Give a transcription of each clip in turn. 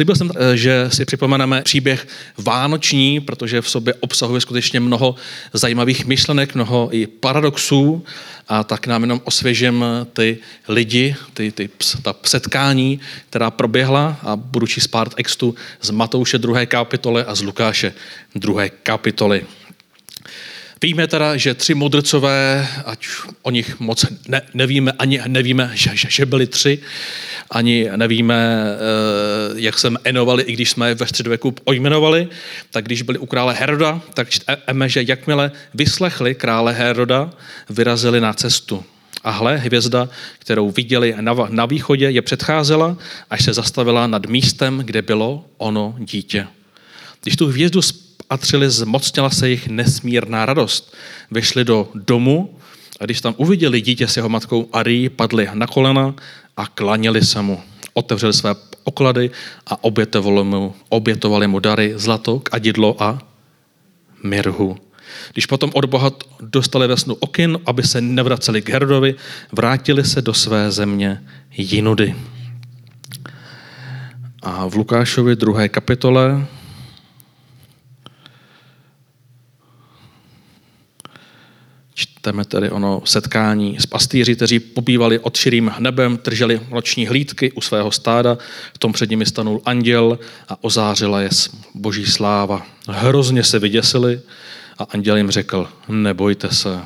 Slíbil jsem, eh, že si připomeneme příběh Vánoční, protože v sobě obsahuje skutečně mnoho zajímavých myšlenek, mnoho i paradoxů a tak nám jenom osvěžím ty lidi, ty, ty, ta setkání, která proběhla a budu číst pár textů z Matouše 2. kapitoly a z Lukáše 2. kapitoly. Víme teda, že tři mudrcové, ať o nich moc ne, nevíme, ani nevíme, že, že, že byli tři, ani nevíme, eh, jak jsme enovali, i když jsme je ve středověku ojmenovali, tak když byli u krále Heroda, tak čteme, že jakmile vyslechli krále Heroda, vyrazili na cestu. A hle, hvězda, kterou viděli na, východě, je předcházela, až se zastavila nad místem, kde bylo ono dítě. Když tu hvězdu spatřili, zmocnila se jich nesmírná radost. Vyšli do domu a když tam uviděli dítě s jeho matkou Ari, padli na kolena a klaněli se mu. Otevřeli své oklady a obětovali mu, obětovali mu dary, zlato, kadidlo a mirhu. Když potom od Boha dostali ve snu okyn, aby se nevraceli k Herodovi, vrátili se do své země jinudy. A v Lukášovi druhé kapitole Čteme tedy ono setkání s pastýři, kteří pobývali od širým nebem, drželi noční hlídky u svého stáda, v tom před nimi stanul anděl a ozářila je boží sláva. Hrozně se vyděsili a anděl jim řekl, nebojte se,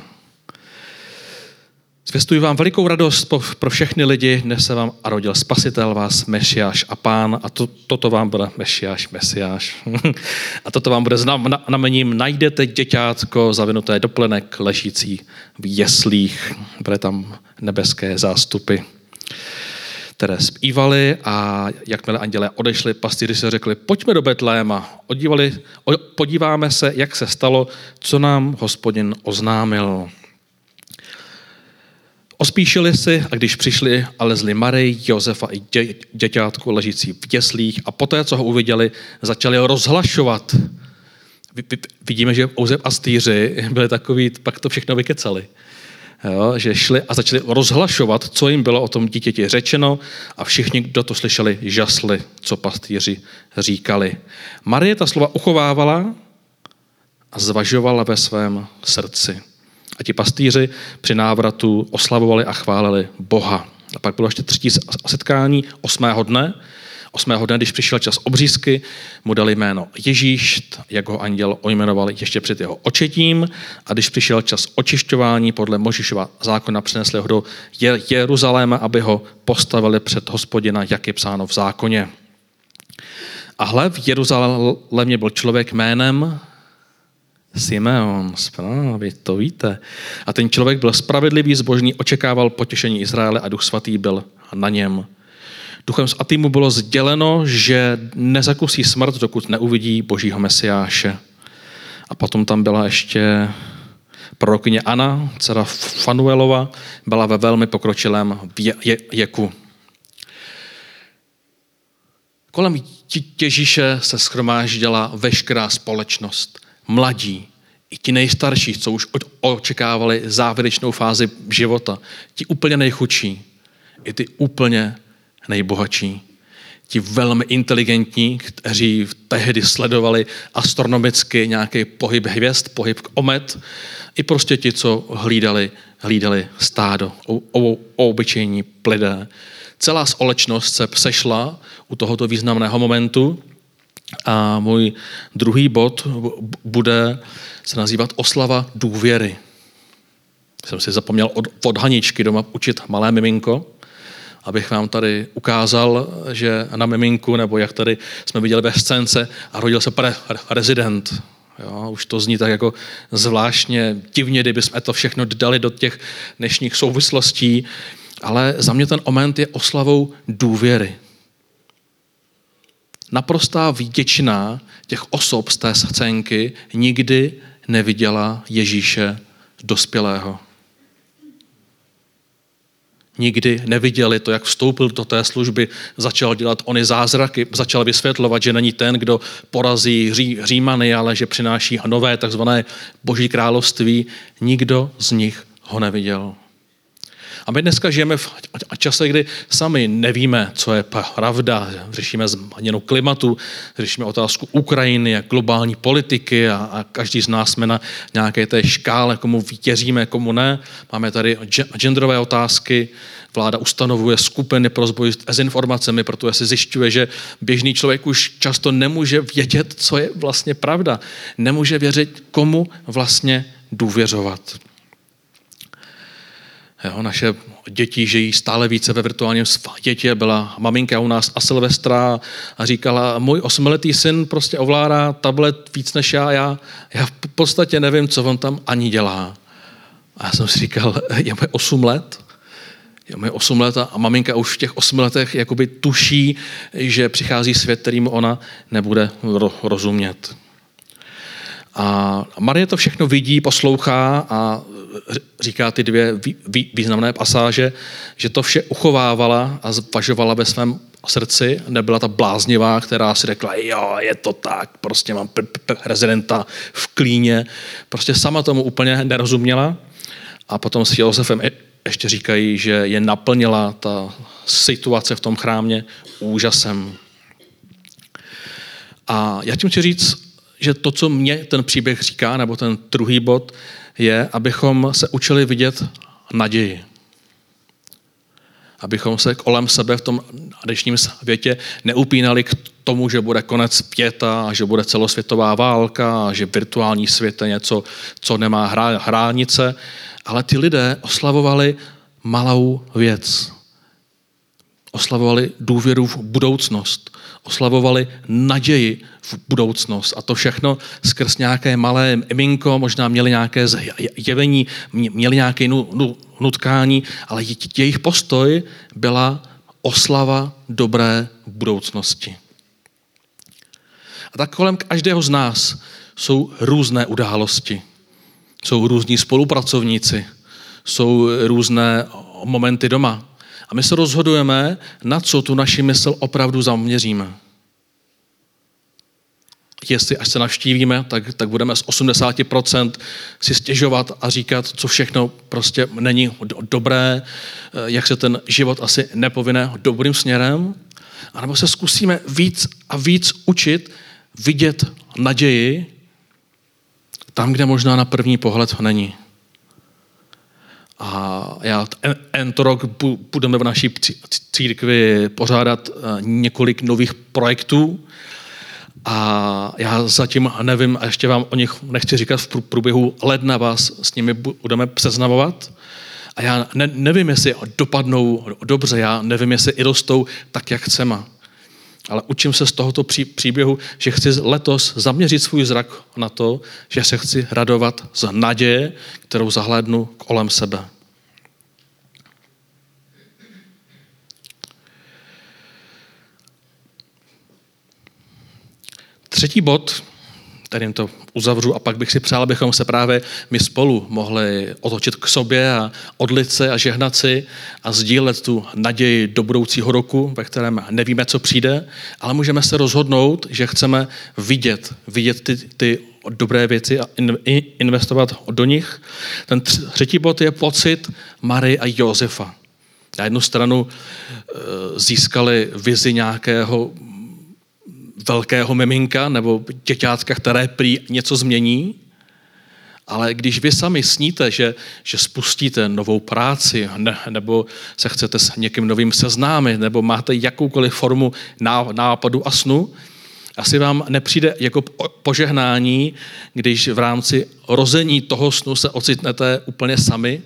Zvěstuji vám velikou radost pro všechny lidi, dnes se vám rodil spasitel vás, Mešiáš a pán a to, toto vám bude Mešiáš, Mesiáš. a toto vám bude znamením, najdete děťátko zavinuté do plenek ležící v jeslích. Bude tam nebeské zástupy které zpívali a jakmile andělé odešli, pastýři se řekli, pojďme do Betléma, podíváme se, jak se stalo, co nám hospodin oznámil. Ospíšili si a když přišli a lezli Marej, Josefa i dě, děťátku ležící v těslích a poté, co ho uviděli, začali ho rozhlašovat. Vidíme, že Ouzeb a stýři byli takový, pak to všechno vykecali. Jo, že šli a začali rozhlašovat, co jim bylo o tom dítěti řečeno a všichni, kdo to slyšeli, žasli, co pastýři říkali. Marie ta slova uchovávala a zvažovala ve svém srdci. A ti pastýři při návratu oslavovali a chválili Boha. A pak bylo ještě třetí setkání osmého dne. Osmého dne, když přišel čas obřízky, mu dali jméno Ježíš, jak ho anděl ojmenoval ještě před jeho očetím. A když přišel čas očišťování podle Možišova zákona, přinesli ho do Jeruzaléma, aby ho postavili před hospodina, jak je psáno v zákoně. A hle, v Jeruzalémě byl člověk jménem Simeon, správně, to víte. A ten člověk byl spravedlivý, zbožný, očekával potěšení Izraele a duch svatý byl na něm. Duchem svatým mu bylo sděleno, že nezakusí smrt, dokud neuvidí božího mesiáše. A potom tam byla ještě prorokyně Anna, dcera Fanuelova, byla ve velmi pokročilém věku. Kolem Ježíše se schromáždila veškerá společnost mladí, i ti nejstarší, co už očekávali závěrečnou fázi života, ti úplně nejchudší, i ty úplně nejbohatší, ti velmi inteligentní, kteří tehdy sledovali astronomicky nějaký pohyb hvězd, pohyb omet, i prostě ti, co hlídali, hlídali stádo, o, o, obyčejní lidé. Celá společnost se sešla u tohoto významného momentu a můj druhý bod bude se nazývat oslava důvěry. Jsem si zapomněl od, od Haničky doma učit malé miminko, abych vám tady ukázal, že na miminku, nebo jak tady jsme viděli ve scénce, a rodil se pre, rezident. Jo, už to zní tak jako zvláštně divně, kdybychom to všechno dali do těch dnešních souvislostí, ale za mě ten moment je oslavou důvěry naprostá většina těch osob z té scénky nikdy neviděla Ježíše dospělého. Nikdy neviděli to, jak vstoupil do té služby, začal dělat ony zázraky, začal vysvětlovat, že není ten, kdo porazí ří, Římany, ale že přináší nové takzvané boží království. Nikdo z nich ho neviděl. A my dneska žijeme v čase, kdy sami nevíme, co je pravda. Řešíme změnu klimatu, řešíme otázku Ukrajiny a globální politiky a, a každý z nás jsme na nějaké té škále, komu věříme, komu ne. Máme tady genderové otázky, Vláda ustanovuje skupiny pro zboj s dezinformacemi, protože se zjišťuje, že běžný člověk už často nemůže vědět, co je vlastně pravda. Nemůže věřit, komu vlastně důvěřovat. Jo, naše děti žijí stále více ve virtuálním světě. Byla maminka u nás a Silvestra a říkala, můj osmiletý syn prostě ovládá tablet víc než já. Já, já v podstatě nevím, co on tam ani dělá. A já jsem si říkal, je 8 let, je mi 8 let a maminka už v těch 8 letech jakoby tuší, že přichází svět, kterým ona nebude rozumět. A Marie to všechno vidí, poslouchá a říká ty dvě významné pasáže, že to vše uchovávala a zvažovala ve svém srdci, nebyla ta bláznivá, která si řekla, jo, je to tak, prostě mám prezidenta v klíně. Prostě sama tomu úplně nerozuměla. A potom s Josefem ještě říkají, že je naplnila ta situace v tom chrámě úžasem. A já tím chci říct, že to, co mě ten příběh říká, nebo ten druhý bod, je, abychom se učili vidět naději. Abychom se kolem sebe v tom dnešním světě neupínali k tomu, že bude konec pěta, že bude celosvětová válka, že virtuální svět je něco, co nemá hranice, ale ty lidé oslavovali malou věc. Oslavovali důvěru v budoucnost. Oslavovali naději v budoucnost. A to všechno skrz nějaké malé iminko, možná měli nějaké zjevení, měli nějaké nutkání, ale jejich postoj byla oslava dobré budoucnosti. A tak kolem každého z nás jsou různé události jsou různí spolupracovníci, jsou různé momenty doma. A my se rozhodujeme, na co tu naši mysl opravdu zaměříme. Jestli až se navštívíme, tak, tak budeme z 80% si stěžovat a říkat, co všechno prostě není dobré, jak se ten život asi nepovine dobrým směrem. A nebo se zkusíme víc a víc učit vidět naději tam, kde možná na první pohled není. A já tento rok budeme v naší církvi pořádat eh, několik nových projektů a já zatím nevím, a ještě vám o nich nechci říkat v průběhu ledna vás s nimi budeme seznamovat. A já ne, nevím, jestli dopadnou dobře, já nevím, jestli i rostou tak, jak chceme. Ale učím se z tohoto příběhu, že chci letos zaměřit svůj zrak na to, že se chci radovat z naděje, kterou zahlédnu kolem sebe. Třetí bod kterým to uzavřu a pak bych si přál, abychom se právě my spolu mohli otočit k sobě a odlit se a žehnat si a sdílet tu naději do budoucího roku, ve kterém nevíme, co přijde, ale můžeme se rozhodnout, že chceme vidět, vidět ty, ty dobré věci a investovat do nich. Ten třetí bod je pocit Mary a Josefa. Na jednu stranu eh, získali vizi nějakého velkého miminka nebo děťátka, které prý něco změní, ale když vy sami sníte, že, že spustíte novou práci, ne, nebo se chcete s někým novým seznámit, nebo máte jakoukoliv formu nápadu a snu, asi vám nepřijde jako požehnání, když v rámci rození toho snu se ocitnete úplně sami,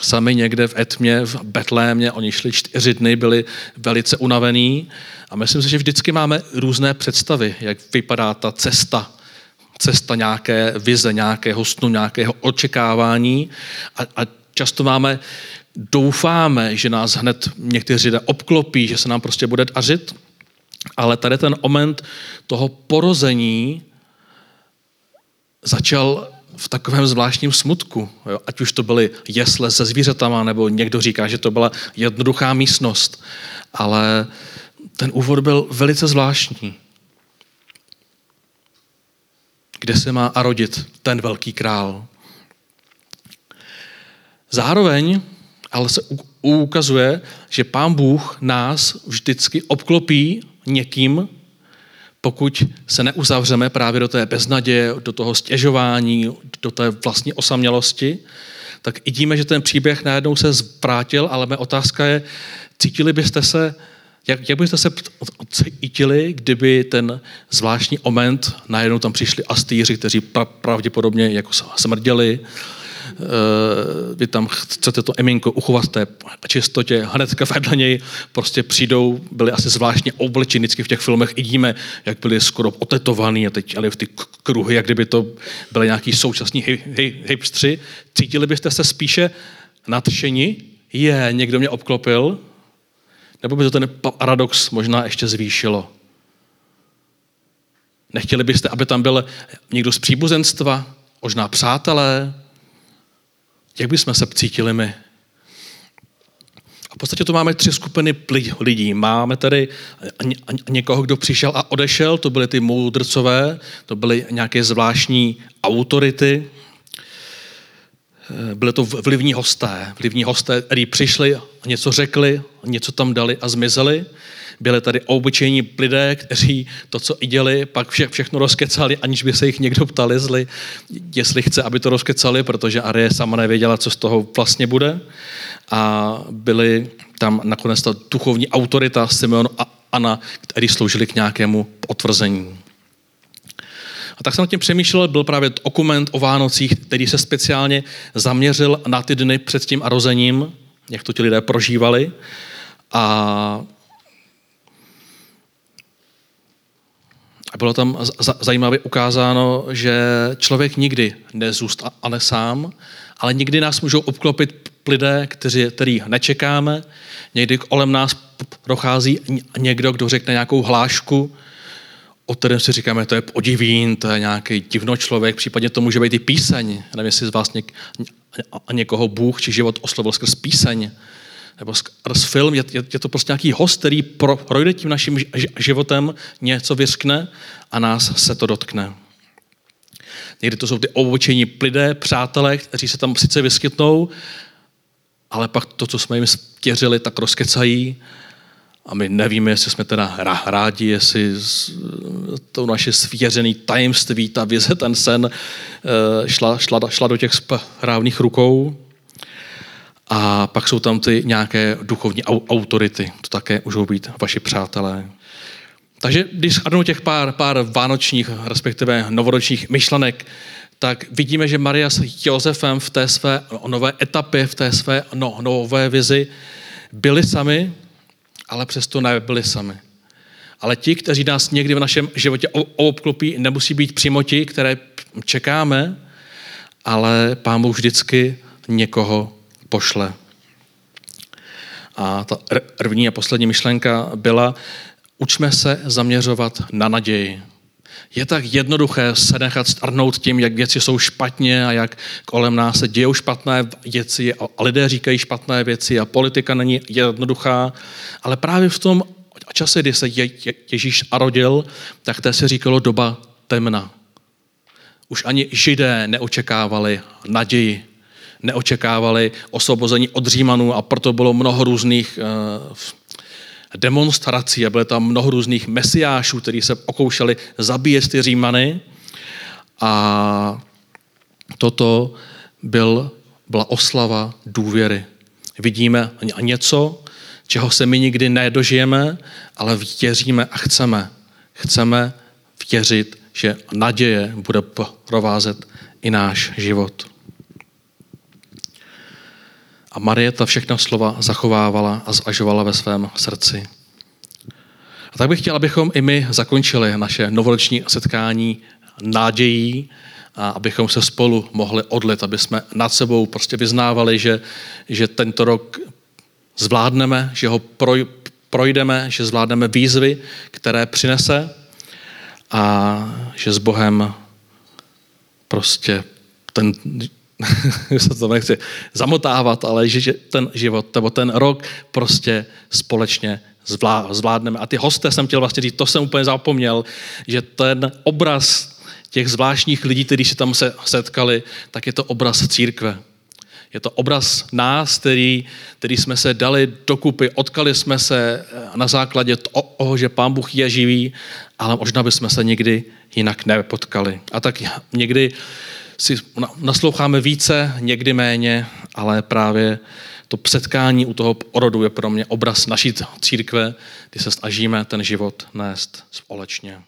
sami někde v Etmě, v Betlémě, oni šli čtyři dny, byli velice unavení a myslím si, že vždycky máme různé představy, jak vypadá ta cesta, cesta nějaké vize, nějakého snu, nějakého očekávání. A, a často máme, doufáme, že nás hned někteří lidé obklopí, že se nám prostě bude dařit, ale tady ten moment toho porození začal v takovém zvláštním smutku. Jo? Ať už to byly jesle se zvířatama, nebo někdo říká, že to byla jednoduchá místnost. Ale ten úvod byl velice zvláštní. Kde se má arodit ten velký král? Zároveň ale se ukazuje, že Pán Bůh nás vždycky obklopí někým, pokud se neuzavřeme právě do té beznaděje, do toho stěžování, do té vlastní osamělosti, tak vidíme, že ten příběh najednou se zvrátil, ale mé otázka je, cítili byste se, jak, jak byste se cítili, kdyby ten zvláštní moment, najednou tam přišli astýři, kteří pravděpodobně jako smrděli, vy tam chcete to eminko uchovat v té čistotě, hnedka vedle něj prostě přijdou, byli asi zvláštně oblečeni, vždycky v těch filmech vidíme, jak byli skoro otetovaný a teď ale v ty kruhy, jak kdyby to byly nějaký současní hipstři. Cítili byste se spíše nadšení? Je, někdo mě obklopil? Nebo by to ten paradox možná ještě zvýšilo? Nechtěli byste, aby tam byl někdo z příbuzenstva, možná přátelé, jak bychom se cítili my? A v podstatě to máme tři skupiny lidí. Máme tady někoho, kdo přišel a odešel, to byly ty moudrcové, to byly nějaké zvláštní autority, byly to vlivní hosté, vlivní hosté, kteří přišli něco řekli, něco tam dali a zmizeli byli tady obyčejní lidé, kteří to, co i děli, pak vše, všechno rozkecali, aniž by se jich někdo ptali, zli, jestli chce, aby to rozkecali, protože Arie sama nevěděla, co z toho vlastně bude. A byli tam nakonec ta duchovní autorita Simeon a Anna, který sloužili k nějakému potvrzení. A tak jsem nad tím přemýšlel, byl právě dokument o Vánocích, který se speciálně zaměřil na ty dny před tím arozením, jak to ti lidé prožívali. A bylo tam zajímavě ukázáno, že člověk nikdy nezůstane sám, ale někdy nás můžou obklopit lidé, kteří, který nečekáme. Někdy kolem nás prochází někdo, kdo řekne nějakou hlášku, o kterém si říkáme, to je podivín, to je nějaký divno člověk, případně to může být i píseň. Nevím, jestli z vás něk, někoho Bůh či život oslovil skrz píseň nebo skrz film, je, je, je to prostě nějaký host, který pro, projde tím naším životem, něco vyskne a nás se to dotkne. Někdy to jsou ty obyčejní lidé, přátelé, kteří se tam sice vyskytnou, ale pak to, co jsme jim stěřili, tak rozkecají a my nevíme, jestli jsme teda rádi, jestli to naše svěřené tajemství, ta vize, ten sen eh, šla, šla, šla do těch správných rukou. A pak jsou tam ty nějaké duchovní autority. To také můžou být vaši přátelé. Takže když shrnu těch pár, pár vánočních, respektive novoročních myšlenek, tak vidíme, že Maria s Josefem v té své nové etapě, v té své no, nové vizi byli sami, ale přesto nebyli sami. Ale ti, kteří nás někdy v našem životě obklopí, nemusí být přímo ti, které čekáme, ale Pán Bůh vždycky někoho pošle. A ta první a poslední myšlenka byla, učme se zaměřovat na naději. Je tak jednoduché se nechat starnout tím, jak věci jsou špatně a jak kolem nás se dějou špatné věci a lidé říkají špatné věci a politika není jednoduchá, ale právě v tom čase, kdy se Ježíš narodil, tak té se říkalo doba temna. Už ani židé neočekávali naději neočekávali osvobození od Římanů a proto bylo mnoho různých eh, demonstrací a bylo tam mnoho různých mesiášů, kteří se okoušeli zabíjet ty Římany a toto byl, byla oslava důvěry. Vidíme něco, čeho se my nikdy nedožijeme, ale věříme a chceme. Chceme věřit, že naděje bude provázet i náš život. A Marie ta všechna slova zachovávala a zvažovala ve svém srdci. A tak bych chtěl, abychom i my zakončili naše novoroční setkání nádějí, a abychom se spolu mohli odlit, aby jsme nad sebou prostě vyznávali, že, že tento rok zvládneme, že ho projdeme, že zvládneme výzvy, které přinese a že s Bohem prostě ten se to nechci zamotávat, ale že, ten život, nebo ten rok prostě společně zvládneme. A ty hosté jsem chtěl vlastně říct, to jsem úplně zapomněl, že ten obraz těch zvláštních lidí, kteří se tam se setkali, tak je to obraz církve. Je to obraz nás, který, který jsme se dali dokupy, odkali jsme se na základě toho, že Pán Bůh je živý, ale možná bychom se nikdy jinak nepotkali. A tak někdy si nasloucháme více, někdy méně, ale právě to setkání u toho porodu je pro mě obraz naší církve, kdy se snažíme ten život nést společně.